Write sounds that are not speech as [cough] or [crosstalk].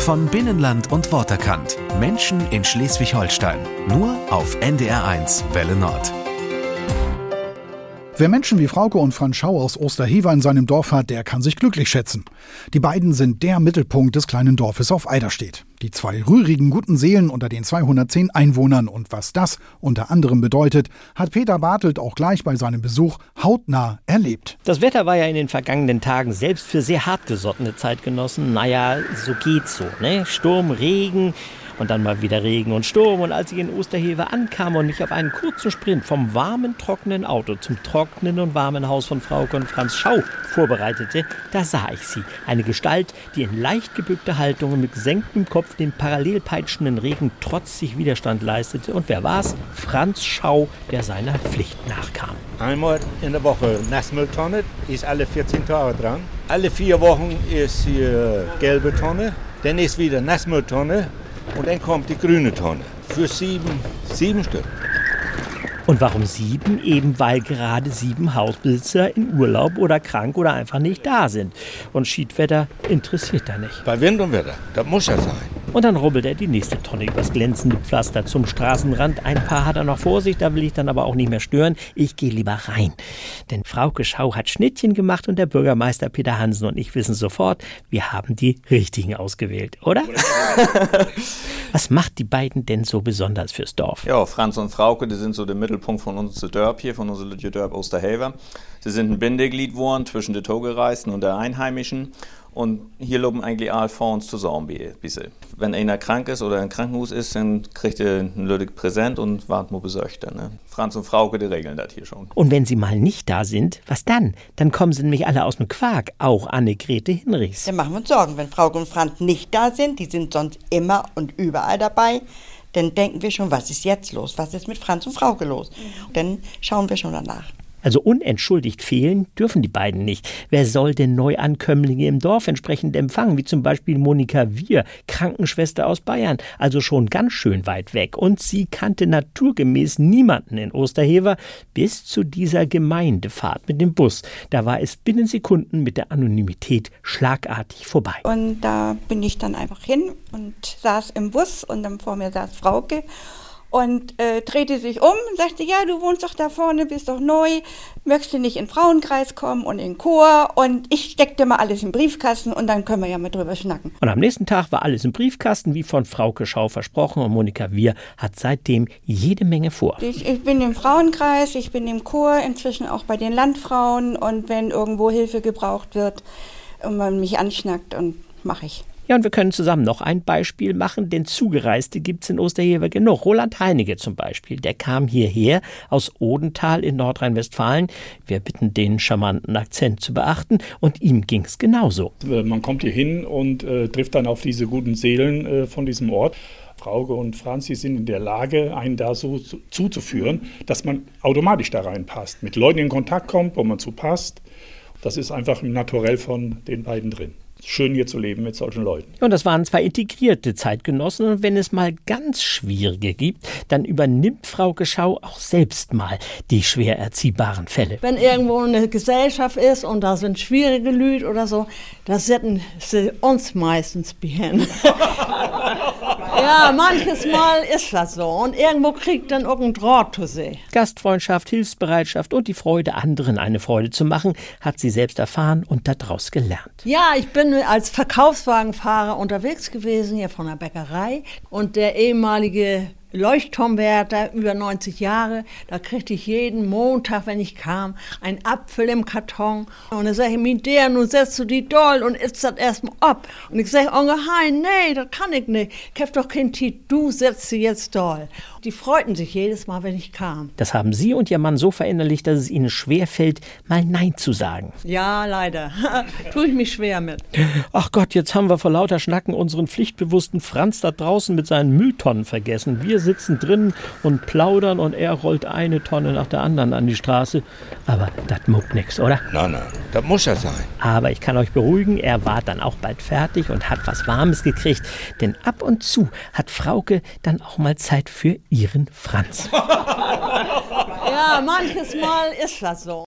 Von Binnenland und Worterkant. Menschen in Schleswig-Holstein. Nur auf NDR1 Welle Nord. Wer Menschen wie Frauke und Franz Schau aus Osterhever in seinem Dorf hat, der kann sich glücklich schätzen. Die beiden sind der Mittelpunkt des kleinen Dorfes auf Eiderstedt. Die zwei rührigen guten Seelen unter den 210 Einwohnern und was das unter anderem bedeutet, hat Peter Bartelt auch gleich bei seinem Besuch hautnah erlebt. Das Wetter war ja in den vergangenen Tagen selbst für sehr hartgesottene Zeitgenossen, naja, so geht's so, ne? Sturm, Regen, und dann mal wieder Regen und Sturm. Und als ich in Osterhewe ankam und mich auf einen kurzen Sprint vom warmen, trockenen Auto zum trockenen und warmen Haus von Frauke und Franz Schau vorbereitete, da sah ich sie. Eine Gestalt, die in leicht gebückter Haltung und mit gesenktem Kopf dem parallel peitschenden Regen trotzig Widerstand leistete. Und wer war's? Franz Schau, der seiner Pflicht nachkam. Einmal in der Woche Nassmülltonne, ist alle 14 Tage dran. Alle vier Wochen ist hier gelbe Tonne, dann ist wieder Nassmülltonne und dann kommt die grüne Tonne für sieben, sieben Stück. Und warum sieben? Eben weil gerade sieben Hausbesitzer in Urlaub oder krank oder einfach nicht da sind. Und Schiedwetter interessiert da nicht. Bei Wind und Wetter, das muss ja sein. Und dann rubbelt er die nächste Tonne übers glänzende Pflaster zum Straßenrand. Ein paar hat er noch vor sich, da will ich dann aber auch nicht mehr stören. Ich gehe lieber rein. Denn Frauke Schau hat Schnittchen gemacht und der Bürgermeister Peter Hansen und ich wissen sofort, wir haben die richtigen ausgewählt, oder? [laughs] Was macht die beiden denn so besonders fürs Dorf? Ja, Franz und Frauke, die sind so der Mittelpunkt von unserem Dörp hier, von unserem Dörp Osterhaver. Sie sind ein Bindeglied geworden zwischen den Togereisten und der Einheimischen. Und hier loben eigentlich alle uns zusammen ein bisschen. Wenn einer krank ist oder im Krankenhaus ist, dann kriegt er ein lüdig Präsent und wartet mal besorgt. Ne? Franz und Frauke, die regeln das hier schon. Und wenn sie mal nicht da sind, was dann? Dann kommen sie nämlich alle aus dem Quark, auch Annegret Hinrichs. Dann machen wir uns Sorgen, wenn Frauke und Franz nicht da sind, die sind sonst immer und überall dabei, dann denken wir schon, was ist jetzt los? Was ist mit Franz und Frauke los? Und dann schauen wir schon danach. Also unentschuldigt fehlen dürfen die beiden nicht. Wer soll denn Neuankömmlinge im Dorf entsprechend empfangen, wie zum Beispiel Monika Wier, Krankenschwester aus Bayern, also schon ganz schön weit weg. Und sie kannte naturgemäß niemanden in Osterhever bis zu dieser Gemeindefahrt mit dem Bus. Da war es binnen Sekunden mit der Anonymität schlagartig vorbei. Und da bin ich dann einfach hin und saß im Bus und dann vor mir saß Frauke und äh, drehte sich um und sagte, ja, du wohnst doch da vorne, bist doch neu, möchtest du nicht in den Frauenkreis kommen und in den Chor und ich steckte mal alles im Briefkasten und dann können wir ja mal drüber schnacken. Und am nächsten Tag war alles im Briefkasten, wie von Frauke Schau versprochen und Monika Wier hat seitdem jede Menge vor. Ich, ich bin im Frauenkreis, ich bin im Chor, inzwischen auch bei den Landfrauen und wenn irgendwo Hilfe gebraucht wird und man mich anschnackt und mache ich. Ja, und wir können zusammen noch ein Beispiel machen, denn Zugereiste gibt es in Osterhever genug. Roland Heinige zum Beispiel, der kam hierher aus Odenthal in Nordrhein-Westfalen. Wir bitten den charmanten Akzent zu beachten und ihm ging es genauso. Man kommt hier hin und äh, trifft dann auf diese guten Seelen äh, von diesem Ort. Frauke und Franzi sind in der Lage, einen da so zu, zuzuführen, dass man automatisch da reinpasst, mit Leuten in Kontakt kommt, wo man zu passt. Das ist einfach Naturell von den beiden drin schön hier zu leben mit solchen Leuten. Und das waren zwei integrierte Zeitgenossen. Und wenn es mal ganz schwierige gibt, dann übernimmt Frau Geschau auch selbst mal die schwer erziehbaren Fälle. Wenn irgendwo eine Gesellschaft ist und da sind schwierige Leute oder so, da setzen sie uns meistens behin. [laughs] ja, manches Mal ist das so. Und irgendwo kriegt dann irgendein Draht zu sehen. Gastfreundschaft, Hilfsbereitschaft und die Freude, anderen eine Freude zu machen, hat sie selbst erfahren und daraus gelernt. Ja, ich bin als Verkaufswagenfahrer unterwegs gewesen, hier von der Bäckerei. Und der ehemalige Leuchtturmwärter, über 90 Jahre, da kriegte ich jeden Montag, wenn ich kam, einen Apfel im Karton. Und dann sage ich mir, der, nun setzt du die doll und isst das erstmal ab. Und ich sage, Onkel Hein, nee, das kann ich nicht. Ich hab doch kein Tit, du setzt sie jetzt doll. Die freuten sich jedes Mal, wenn ich kam. Das haben Sie und Ihr Mann so verinnerlicht, dass es Ihnen schwer fällt, mal Nein zu sagen. Ja, leider. [laughs] Tue ich mich schwer mit. Ach Gott, jetzt haben wir vor lauter Schnacken unseren pflichtbewussten Franz da draußen mit seinen Mülltonnen vergessen. Wir sitzen drin und plaudern und er rollt eine Tonne nach der anderen an die Straße. Aber das muckt nix, oder? Nein, nein, das muss ja sein. Aber ich kann euch beruhigen, er war dann auch bald fertig und hat was Warmes gekriegt. Denn ab und zu hat Frauke dann auch mal Zeit für ihren Franz. [laughs] ja, manches Mal ist das so.